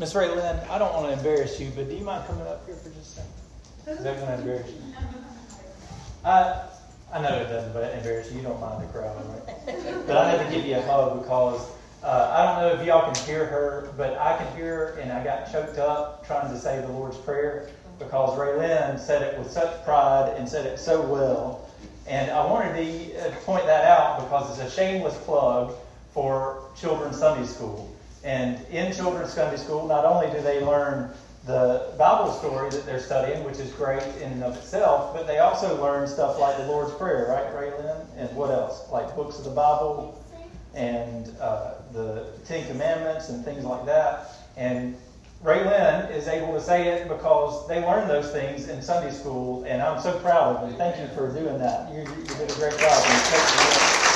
Miss Ray Lynn, I don't want to embarrass you, but do you mind coming up here for just a second? Is that going to embarrass you? I, I know it doesn't, but it embarrass you. You don't mind the crowd, right? But I had to give you a hug because uh, I don't know if y'all can hear her, but I can hear her, and I got choked up trying to say the Lord's Prayer because Ray Lynn said it with such pride and said it so well. And I wanted to uh, point that out because it's a shameless plug for children's Sunday school. And in children's Sunday school, not only do they learn the Bible story that they're studying, which is great in and of itself, but they also learn stuff like the Lord's Prayer, right, Raylyn? And what else? Like books of the Bible and uh, the Ten Commandments and things like that. And Raylyn is able to say it because they learned those things in Sunday school, and I'm so proud of them. Thank you for doing that. You, you did a great job.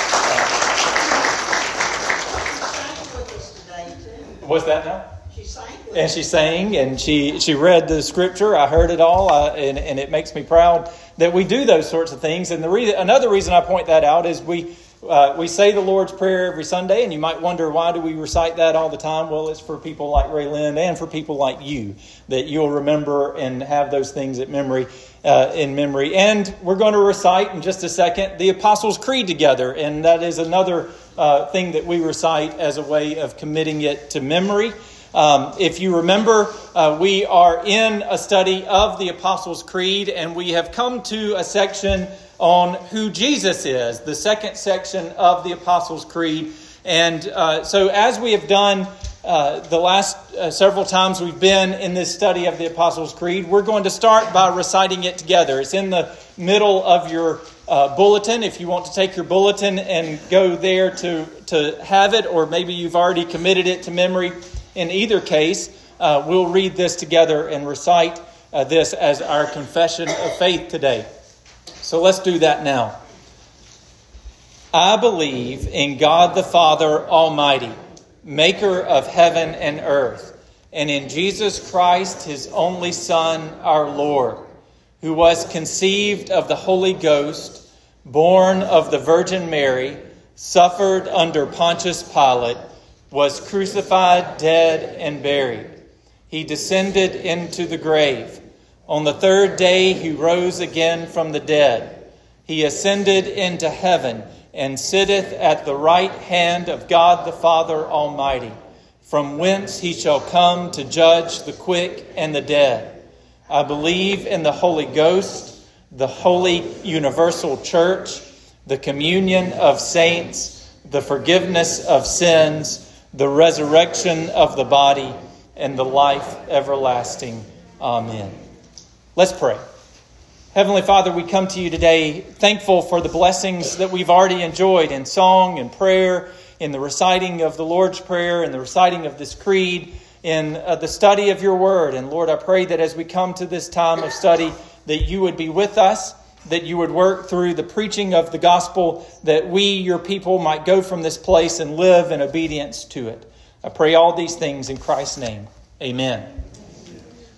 What's that now? She sang. And she sang and she, she read the scripture. I heard it all, uh, and, and it makes me proud that we do those sorts of things. And the reason, another reason I point that out is we, uh, we say the Lord's Prayer every Sunday, and you might wonder why do we recite that all the time? Well, it's for people like Ray Lynn and for people like you that you'll remember and have those things at memory uh, in memory. And we're going to recite in just a second the Apostles' Creed together, and that is another uh, thing that we recite as a way of committing it to memory. Um, if you remember, uh, we are in a study of the Apostles' Creed, and we have come to a section on who Jesus is, the second section of the Apostles' Creed. And uh, so, as we have done uh, the last uh, several times we've been in this study of the Apostles' Creed, we're going to start by reciting it together. It's in the middle of your uh, bulletin if you want to take your bulletin and go there to, to have it, or maybe you've already committed it to memory. In either case, uh, we'll read this together and recite uh, this as our confession of faith today. So let's do that now. I believe in God the Father Almighty maker of heaven and earth, and in Jesus Christ, his only Son, our Lord, who was conceived of the Holy Ghost, born of the Virgin Mary, suffered under Pontius Pilate, was crucified, dead, and buried. He descended into the grave. On the third day, he rose again from the dead. He ascended into heaven and sitteth at the right hand of God the Father Almighty, from whence he shall come to judge the quick and the dead. I believe in the Holy Ghost, the holy universal church, the communion of saints, the forgiveness of sins, the resurrection of the body, and the life everlasting. Amen. Let's pray. Heavenly Father, we come to you today thankful for the blessings that we've already enjoyed in song and prayer, in the reciting of the Lord's Prayer, in the reciting of this creed, in uh, the study of your word. And Lord, I pray that as we come to this time of study, that you would be with us, that you would work through the preaching of the gospel, that we, your people, might go from this place and live in obedience to it. I pray all these things in Christ's name. Amen.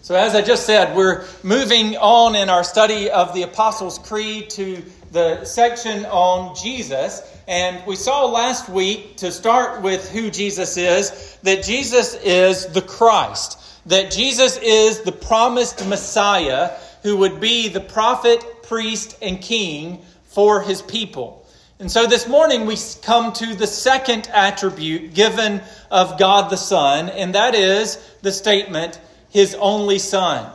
So, as I just said, we're moving on in our study of the Apostles' Creed to the section on Jesus. And we saw last week, to start with who Jesus is, that Jesus is the Christ, that Jesus is the promised Messiah who would be the prophet, priest, and king for his people. And so this morning we come to the second attribute given of God the Son, and that is the statement, his only Son.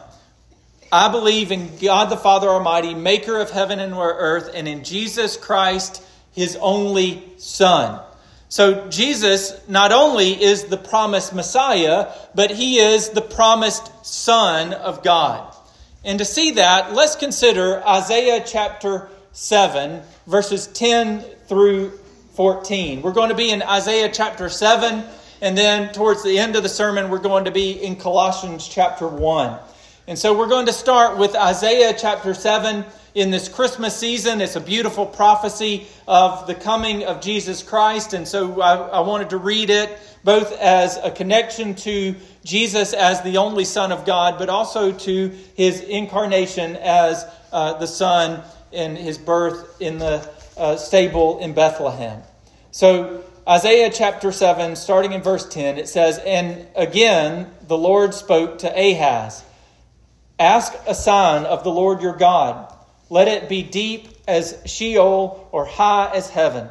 I believe in God the Father Almighty, maker of heaven and earth, and in Jesus Christ, his only Son. So Jesus not only is the promised Messiah, but he is the promised Son of God. And to see that, let's consider Isaiah chapter 7, verses 10 through 14. We're going to be in Isaiah chapter 7 and then towards the end of the sermon, we're going to be in Colossians chapter 1. And so we're going to start with Isaiah chapter 7 in this Christmas season. It's a beautiful prophecy of the coming of Jesus Christ. And so I, I, wanted to read it both as a connection to Jesus as the only Son of God, but also to his incarnation as uh, the Son in his birth in the uh, stable in Bethlehem. So Isaiah chapter 7, starting in verse 10, it says, And again the Lord spoke to Ahaz Ask a sign of the Lord your God. Let it be deep as Sheol or high as heaven.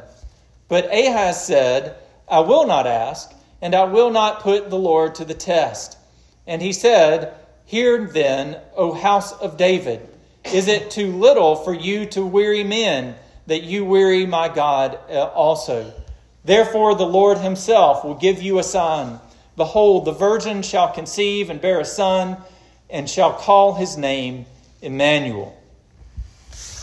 But Ahaz said, I will not ask, and I will not put the Lord to the test. And he said, Hear then, O house of David, is it too little for you to weary men, that you weary my God uh, also? Therefore, the Lord himself will give you a sign. Behold, the virgin shall conceive and bear a son, and shall call his name Emmanuel.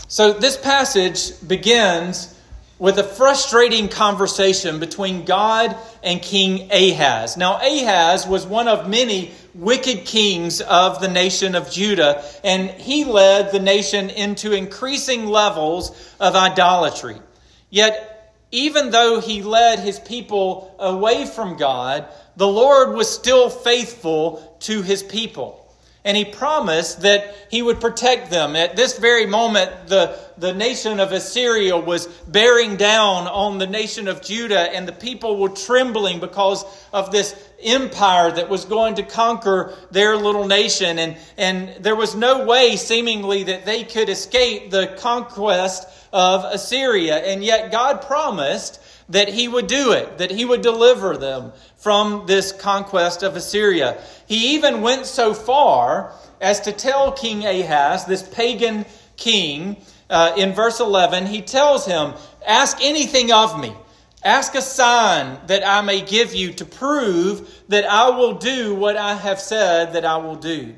So, this passage begins with a frustrating conversation between God and King Ahaz. Now, Ahaz was one of many wicked kings of the nation of Judah, and he led the nation into increasing levels of idolatry. Yet, even though he led his people away from God, the Lord was still faithful to his people and he promised that he would protect them. At this very moment, the, the nation of Assyria was bearing down on the nation of Judah, and the people were trembling because of this empire that was going to conquer their little nation. And, and there was no way, seemingly, that they could escape the conquest of Assyria. And yet, God promised that he would do it, that he would deliver them from this conquest of Assyria. He even went so far as to tell King Ahaz, this pagan king, uh, in verse 11, he tells him, Ask anything of me. Ask a sign that I may give you to prove that I will do what I have said that I will do.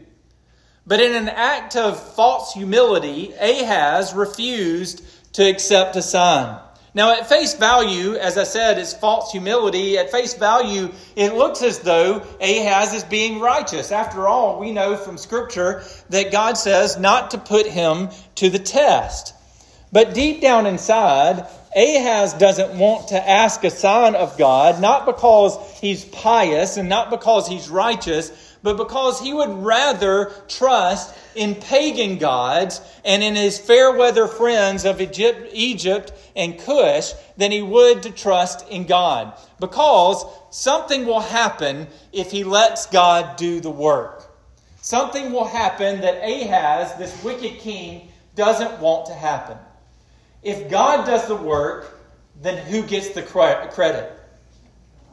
But in an act of false humility, Ahaz refused to accept a sign. Now, at face value, as I said, it's false humility. At face value, it looks as though Ahaz is being righteous. After all, we know from Scripture that God says not to put him to the test. But deep down inside, Ahaz doesn't want to ask a sign of God, not because he's pious and not because he's righteous, but because he would rather trust in pagan gods and in his fair weather friends of Egypt, Egypt and Cush than he would to trust in God. Because something will happen if he lets God do the work. Something will happen that Ahaz, this wicked king, doesn't want to happen. If God does the work, then who gets the credit?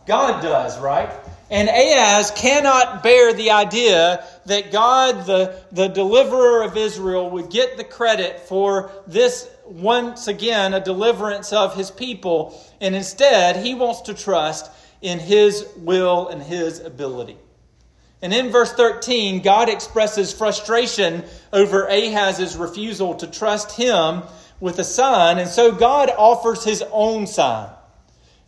God does, right? And Ahaz cannot bear the idea that God, the, the deliverer of Israel, would get the credit for this once again a deliverance of his people. And instead, he wants to trust in his will and his ability. And in verse 13, God expresses frustration over Ahaz's refusal to trust him with a sign. And so God offers his own sign.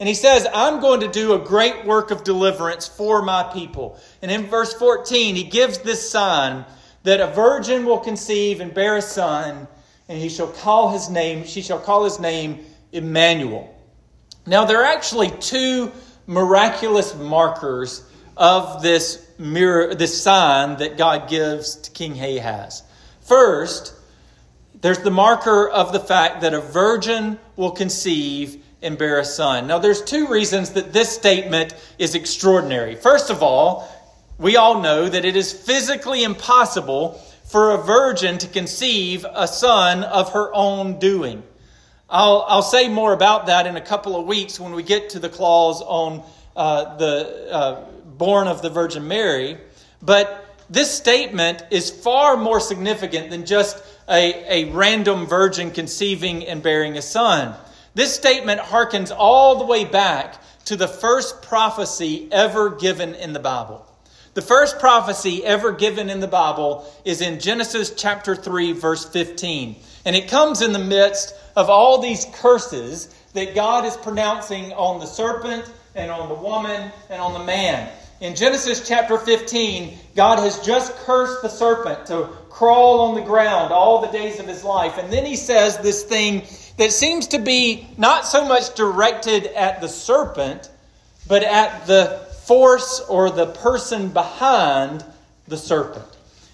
And he says, I'm going to do a great work of deliverance for my people. And in verse 14, he gives this sign that a virgin will conceive and bear a son, and he shall call his name, she shall call his name Emmanuel. Now, there are actually two miraculous markers of this mirror, this sign that God gives to King Ahaz. First, there's the marker of the fact that a virgin will conceive and bear a son. Now, there's two reasons that this statement is extraordinary. First of all, we all know that it is physically impossible for a virgin to conceive a son of her own doing. I'll, I'll say more about that in a couple of weeks when we get to the clause on uh, the uh, born of the Virgin Mary. But this statement is far more significant than just a, a random virgin conceiving and bearing a son. This statement harkens all the way back to the first prophecy ever given in the Bible. The first prophecy ever given in the Bible is in Genesis chapter 3, verse 15. And it comes in the midst of all these curses that God is pronouncing on the serpent and on the woman and on the man. In Genesis chapter 15, God has just cursed the serpent to crawl on the ground all the days of his life. And then he says this thing that seems to be not so much directed at the serpent, but at the force or the person behind the serpent.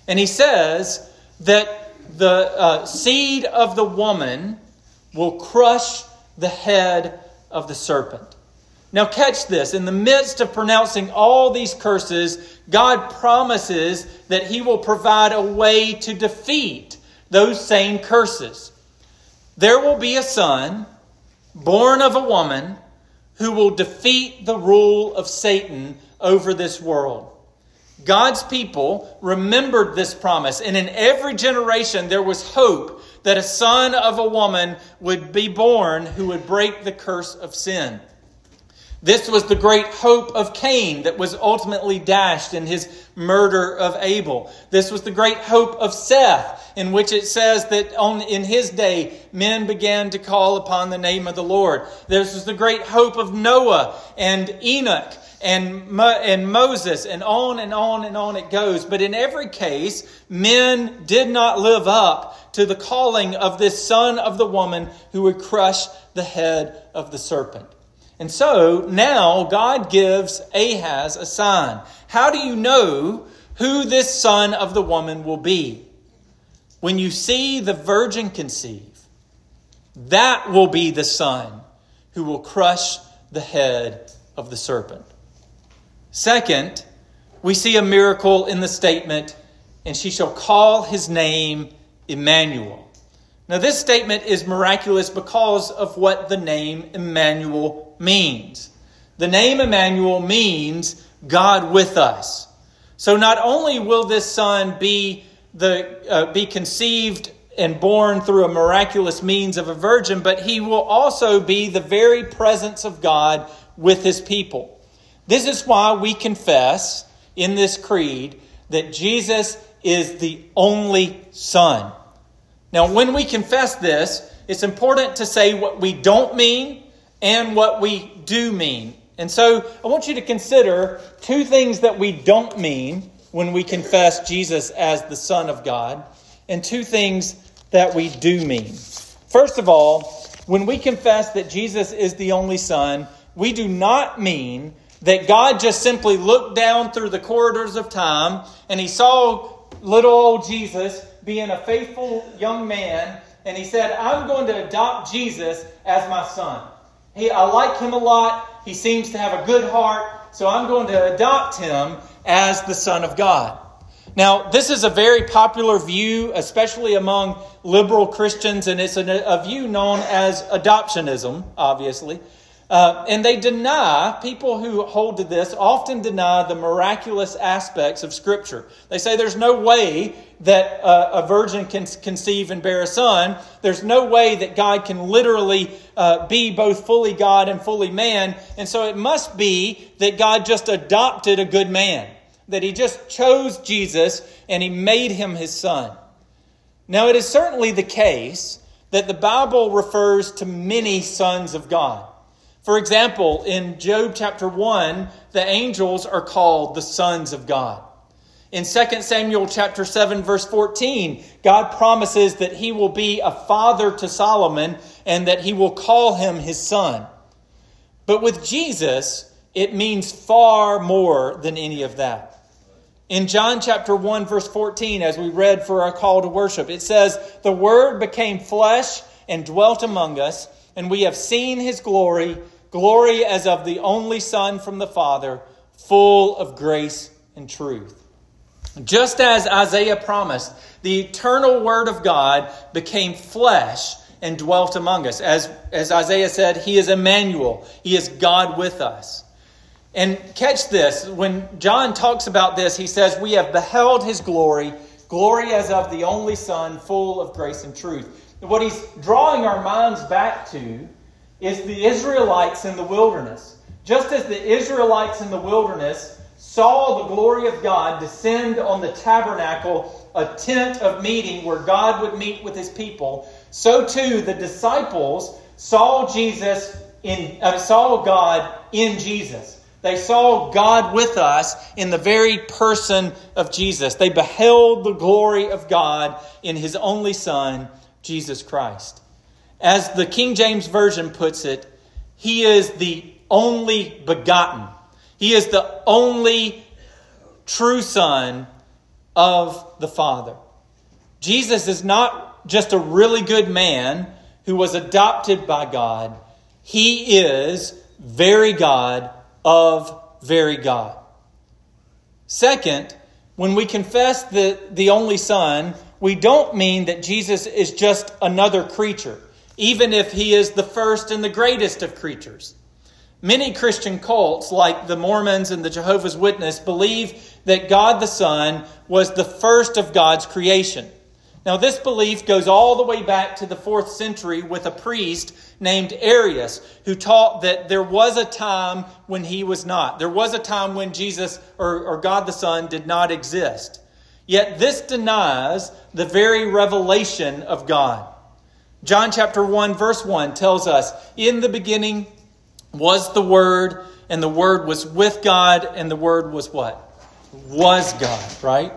And he says that the uh, seed of the woman will crush the head of the serpent. Now, catch this. In the midst of pronouncing all these curses, God promises that He will provide a way to defeat those same curses. There will be a son born of a woman who will defeat the rule of Satan over this world. God's people remembered this promise, and in every generation there was hope that a son of a woman would be born who would break the curse of sin. This was the great hope of Cain that was ultimately dashed in his murder of Abel. This was the great hope of Seth, in which it says that on, in his day men began to call upon the name of the Lord. This was the great hope of Noah and Enoch and, Mo- and Moses, and on and on and on it goes. But in every case, men did not live up to the calling of this son of the woman who would crush the head of the serpent. And so now God gives Ahaz a sign. How do you know who this son of the woman will be? When you see the virgin conceive, that will be the son who will crush the head of the serpent. Second, we see a miracle in the statement, and she shall call his name Emmanuel. Now, this statement is miraculous because of what the name Emmanuel means. The name Emmanuel means God with us. So, not only will this son be, the, uh, be conceived and born through a miraculous means of a virgin, but he will also be the very presence of God with his people. This is why we confess in this creed that Jesus is the only Son. Now, when we confess this, it's important to say what we don't mean and what we do mean. And so I want you to consider two things that we don't mean when we confess Jesus as the Son of God, and two things that we do mean. First of all, when we confess that Jesus is the only Son, we do not mean that God just simply looked down through the corridors of time and he saw little old Jesus being a faithful young man, and he said, I'm going to adopt Jesus as my son. He, I like him a lot. He seems to have a good heart, so I'm going to adopt him as the Son of God. Now, this is a very popular view, especially among liberal Christians, and it's a, a view known as adoptionism, obviously. Uh, and they deny, people who hold to this often deny the miraculous aspects of Scripture. They say there's no way that uh, a virgin can conceive and bear a son. There's no way that God can literally uh, be both fully God and fully man. And so it must be that God just adopted a good man, that he just chose Jesus and he made him his son. Now, it is certainly the case that the Bible refers to many sons of God. For example, in Job chapter 1, the angels are called the sons of God. In 2 Samuel chapter 7 verse 14, God promises that he will be a father to Solomon and that he will call him his son. But with Jesus, it means far more than any of that. In John chapter 1 verse 14, as we read for our call to worship, it says, The Word became flesh and dwelt among us, and we have seen his glory, glory as of the only Son from the Father, full of grace and truth. Just as Isaiah promised, the eternal Word of God became flesh and dwelt among us. As, as Isaiah said, He is Emmanuel, He is God with us. And catch this when John talks about this, he says, We have beheld His glory, glory as of the only Son, full of grace and truth. What he's drawing our minds back to is the Israelites in the wilderness. Just as the Israelites in the wilderness saw the glory of God descend on the tabernacle, a tent of meeting where God would meet with his people, so too the disciples saw Jesus in uh, saw God in Jesus. They saw God with us in the very person of Jesus. They beheld the glory of God in his only son, Jesus Christ. As the King James Version puts it, he is the only begotten. He is the only true Son of the Father. Jesus is not just a really good man who was adopted by God, he is very God of very God. Second, when we confess the, the only Son, we don't mean that Jesus is just another creature, even if he is the first and the greatest of creatures. Many Christian cults, like the Mormons and the Jehovah's Witness, believe that God the Son was the first of God's creation. Now, this belief goes all the way back to the fourth century with a priest named Arius who taught that there was a time when he was not. There was a time when Jesus or, or God the Son did not exist. Yet this denies the very revelation of God. John chapter 1, verse 1 tells us In the beginning was the Word, and the Word was with God, and the Word was what? Was God, right?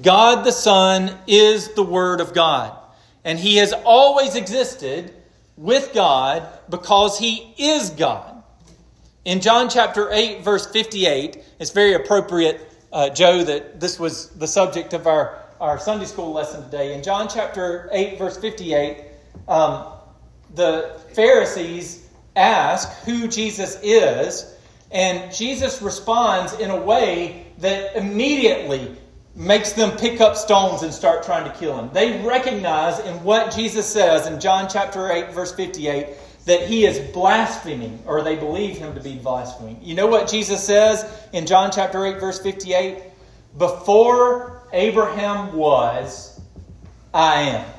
God the Son is the Word of God. And He has always existed with God because He is God. In John chapter 8, verse 58, it's very appropriate, uh, Joe, that this was the subject of our, our Sunday school lesson today. In John chapter 8, verse 58, um, the Pharisees ask who Jesus is, and Jesus responds in a way that immediately makes them pick up stones and start trying to kill him. They recognize in what Jesus says in John chapter 8, verse 58, that he is blaspheming, or they believe him to be blaspheming. You know what Jesus says in John chapter 8, verse 58? Before Abraham was, I am.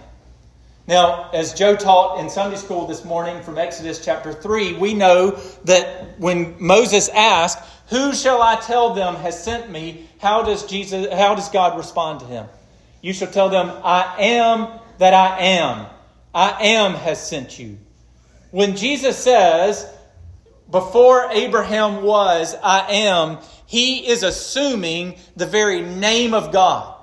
Now, as Joe taught in Sunday school this morning from Exodus chapter 3, we know that when Moses asked, Who shall I tell them has sent me? how does Jesus how does God respond to him? You shall tell them, I am that I am. I am has sent you. When Jesus says, before Abraham was, I am, he is assuming the very name of God.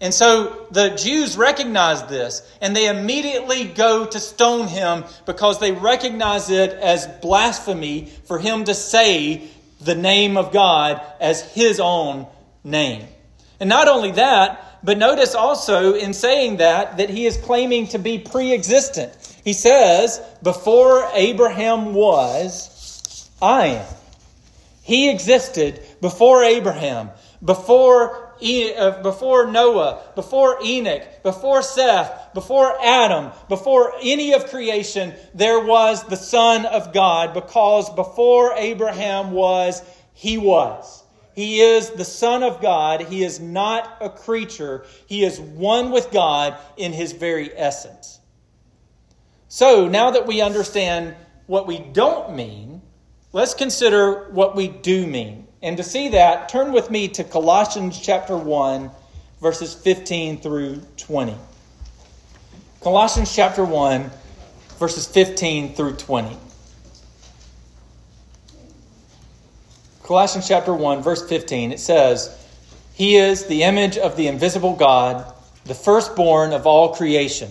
And so the Jews recognize this and they immediately go to stone him because they recognize it as blasphemy for him to say the name of God as his own name. And not only that, but notice also in saying that, that he is claiming to be pre existent. He says, Before Abraham was, I am. He existed before Abraham, before, Uh, before Noah, before Enoch, before Seth, before Adam, before any of creation, there was the Son of God, because before Abraham was, he was. He is the Son of God. He is not a creature. He is one with God in his very essence. So, now that we understand what we don't mean, let's consider what we do mean. And to see that, turn with me to Colossians chapter 1, verses 15 through 20. Colossians chapter 1, verses 15 through 20. Colossians chapter 1, verse 15, it says, He is the image of the invisible God, the firstborn of all creation.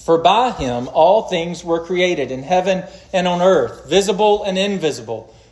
For by him all things were created in heaven and on earth, visible and invisible,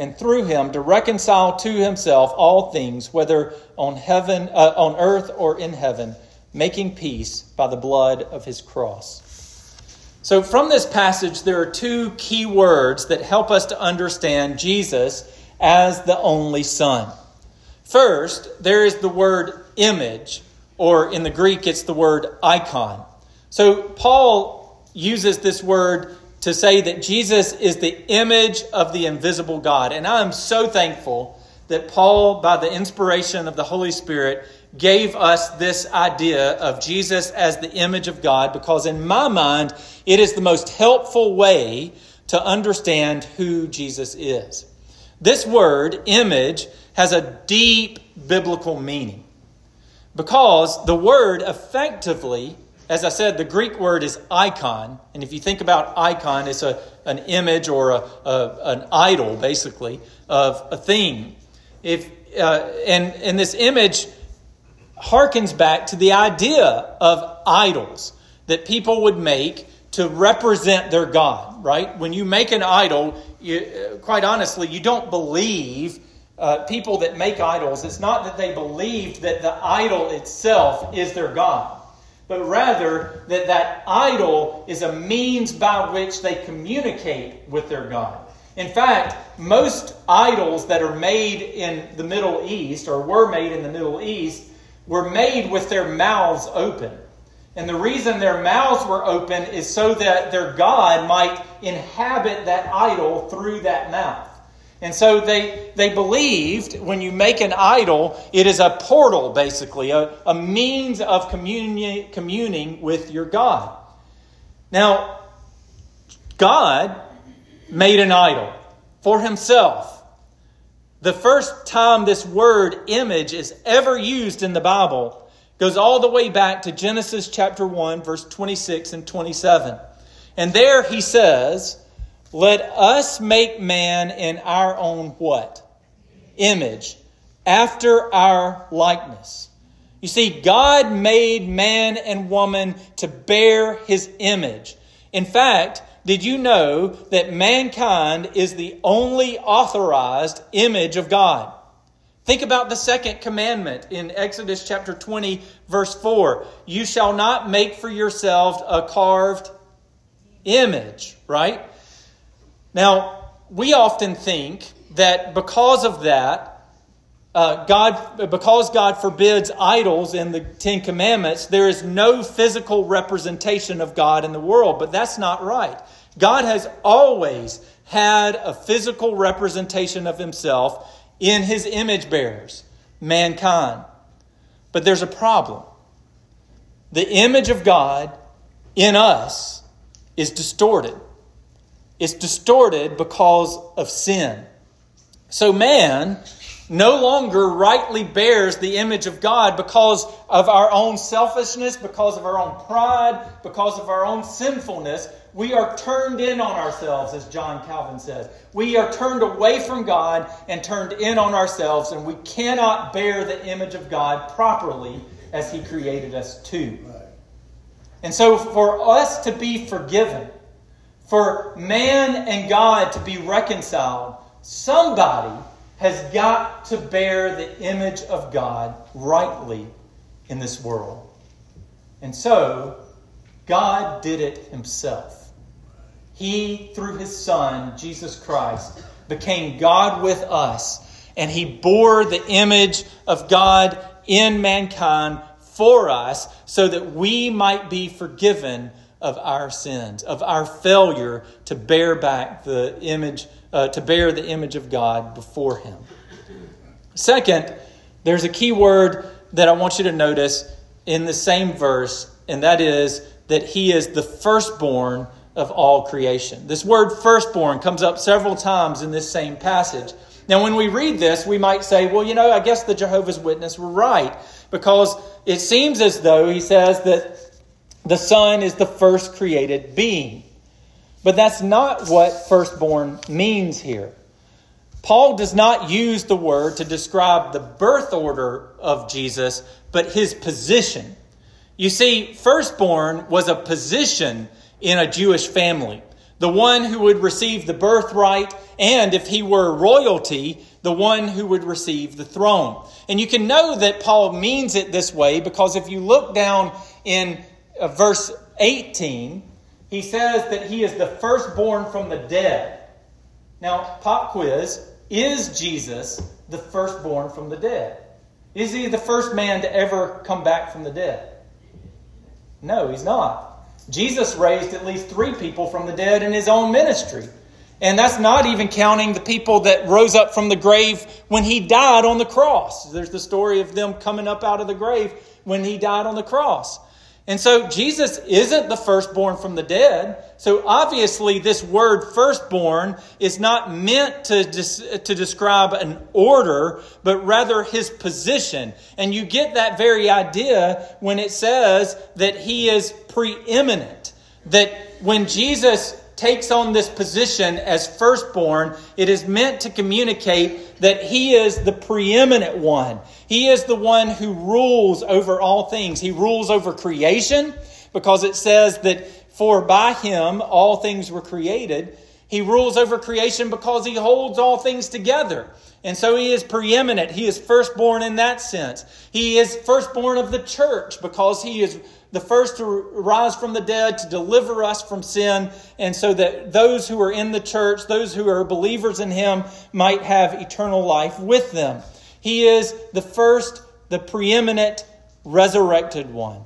and through him to reconcile to himself all things, whether on heaven, uh, on earth or in heaven, making peace by the blood of his cross. So, from this passage, there are two key words that help us to understand Jesus as the only Son. First, there is the word image, or in the Greek, it's the word icon. So, Paul uses this word to say that Jesus is the image of the invisible God. And I am so thankful that Paul, by the inspiration of the Holy Spirit, gave us this idea of Jesus as the image of God because, in my mind, it is the most helpful way to understand who Jesus is. This word, image, has a deep biblical meaning because the word effectively, as I said, the Greek word is icon. And if you think about icon, it's a, an image or a, a an idol, basically, of a theme. If, uh, and, and this image harkens back to the idea of idols that people would make to represent their God, right? When you make an idol, you, quite honestly, you don't believe uh, people that make idols. It's not that they believed that the idol itself is their God, but rather that that idol is a means by which they communicate with their God. In fact, most idols that are made in the Middle East or were made in the Middle East were made with their mouths open. And the reason their mouths were open is so that their God might inhabit that idol through that mouth. And so they, they believed when you make an idol, it is a portal, basically, a, a means of communi- communing with your God. Now, God made an idol for himself. The first time this word image is ever used in the Bible goes all the way back to Genesis chapter 1, verse 26 and 27. And there he says, Let us make man in our own what? Image, after our likeness. You see, God made man and woman to bear his image. In fact, did you know that mankind is the only authorized image of God? Think about the second commandment in Exodus chapter 20, verse 4. You shall not make for yourselves a carved image, right? Now, we often think that because of that, uh, God, because God forbids idols in the Ten Commandments, there is no physical representation of God in the world. But that's not right. God has always had a physical representation of Himself in his image bearers, mankind. But there's a problem. The image of God in us is distorted. It's distorted because of sin. So man no longer rightly bears the image of God because of our own selfishness, because of our own pride, because of our own sinfulness. We are turned in on ourselves, as John Calvin says. We are turned away from God and turned in on ourselves, and we cannot bear the image of God properly as He created us to. And so, for us to be forgiven, for man and God to be reconciled, somebody has got to bear the image of God rightly in this world. And so, God did it himself. He, through his Son, Jesus Christ, became God with us, and he bore the image of God in mankind for us so that we might be forgiven of our sins, of our failure to bear back the image uh, to bear the image of God before Him. Second, there's a key word that I want you to notice in the same verse, and that is that He is the firstborn of all creation. This word firstborn comes up several times in this same passage. Now, when we read this, we might say, well, you know, I guess the Jehovah's Witness were right because it seems as though he says that the Son is the first created being. But that's not what firstborn means here. Paul does not use the word to describe the birth order of Jesus, but his position. You see, firstborn was a position in a Jewish family. The one who would receive the birthright, and if he were royalty, the one who would receive the throne. And you can know that Paul means it this way because if you look down in uh, verse 18, he says that he is the firstborn from the dead. Now, pop quiz is Jesus the firstborn from the dead? Is he the first man to ever come back from the dead? No, he's not. Jesus raised at least three people from the dead in his own ministry. And that's not even counting the people that rose up from the grave when he died on the cross. There's the story of them coming up out of the grave when he died on the cross. And so Jesus isn't the firstborn from the dead. So obviously, this word firstborn is not meant to, des- to describe an order, but rather his position. And you get that very idea when it says that he is preeminent. That when Jesus takes on this position as firstborn, it is meant to communicate that he is the preeminent one. He is the one who rules over all things. He rules over creation because it says that for by him all things were created. He rules over creation because he holds all things together. And so he is preeminent. He is firstborn in that sense. He is firstborn of the church because he is the first to rise from the dead to deliver us from sin, and so that those who are in the church, those who are believers in him, might have eternal life with them. He is the first, the preeminent, resurrected one.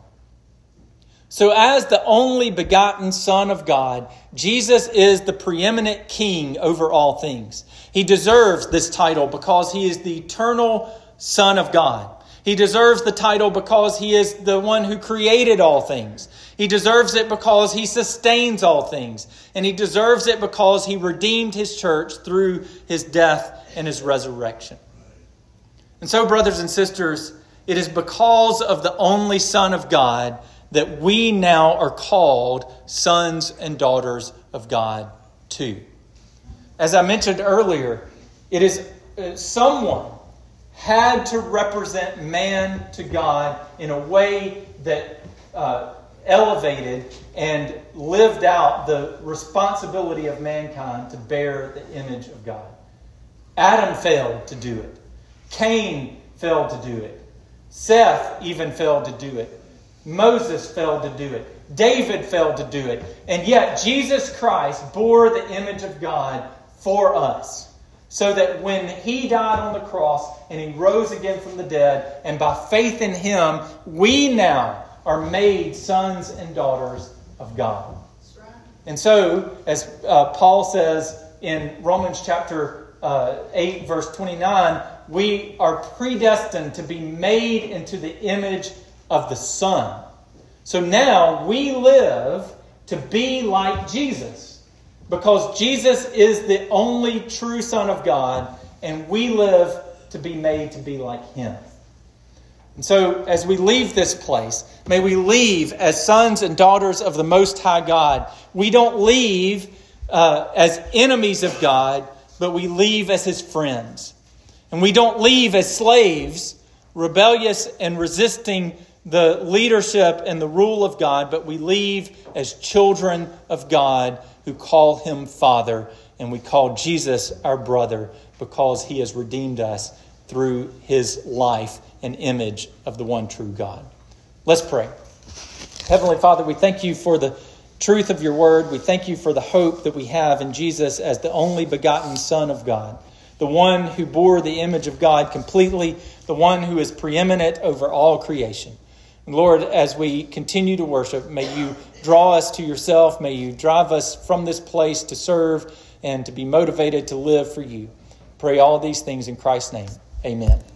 So, as the only begotten Son of God, Jesus is the preeminent King over all things. He deserves this title because he is the eternal Son of God. He deserves the title because he is the one who created all things. He deserves it because he sustains all things. And he deserves it because he redeemed his church through his death and his resurrection. And so, brothers and sisters, it is because of the only Son of God that we now are called sons and daughters of God too. As I mentioned earlier, it is uh, someone had to represent man to God in a way that uh, elevated and lived out the responsibility of mankind to bear the image of God. Adam failed to do it. Cain failed to do it. Seth even failed to do it. Moses failed to do it. David failed to do it. And yet, Jesus Christ bore the image of God for us. So that when he died on the cross and he rose again from the dead, and by faith in him, we now are made sons and daughters of God. And so, as uh, Paul says in Romans chapter uh, 8, verse 29, we are predestined to be made into the image of the Son. So now we live to be like Jesus because Jesus is the only true Son of God, and we live to be made to be like Him. And so, as we leave this place, may we leave as sons and daughters of the Most High God. We don't leave uh, as enemies of God, but we leave as His friends. And we don't leave as slaves, rebellious and resisting the leadership and the rule of God, but we leave as children of God who call him Father, and we call Jesus our brother because he has redeemed us through his life and image of the one true God. Let's pray. Heavenly Father, we thank you for the truth of your word. We thank you for the hope that we have in Jesus as the only begotten Son of God, the one who bore the image of God completely, the one who is preeminent over all creation. Lord, as we continue to worship, may you draw us to yourself. May you drive us from this place to serve and to be motivated to live for you. Pray all these things in Christ's name. Amen.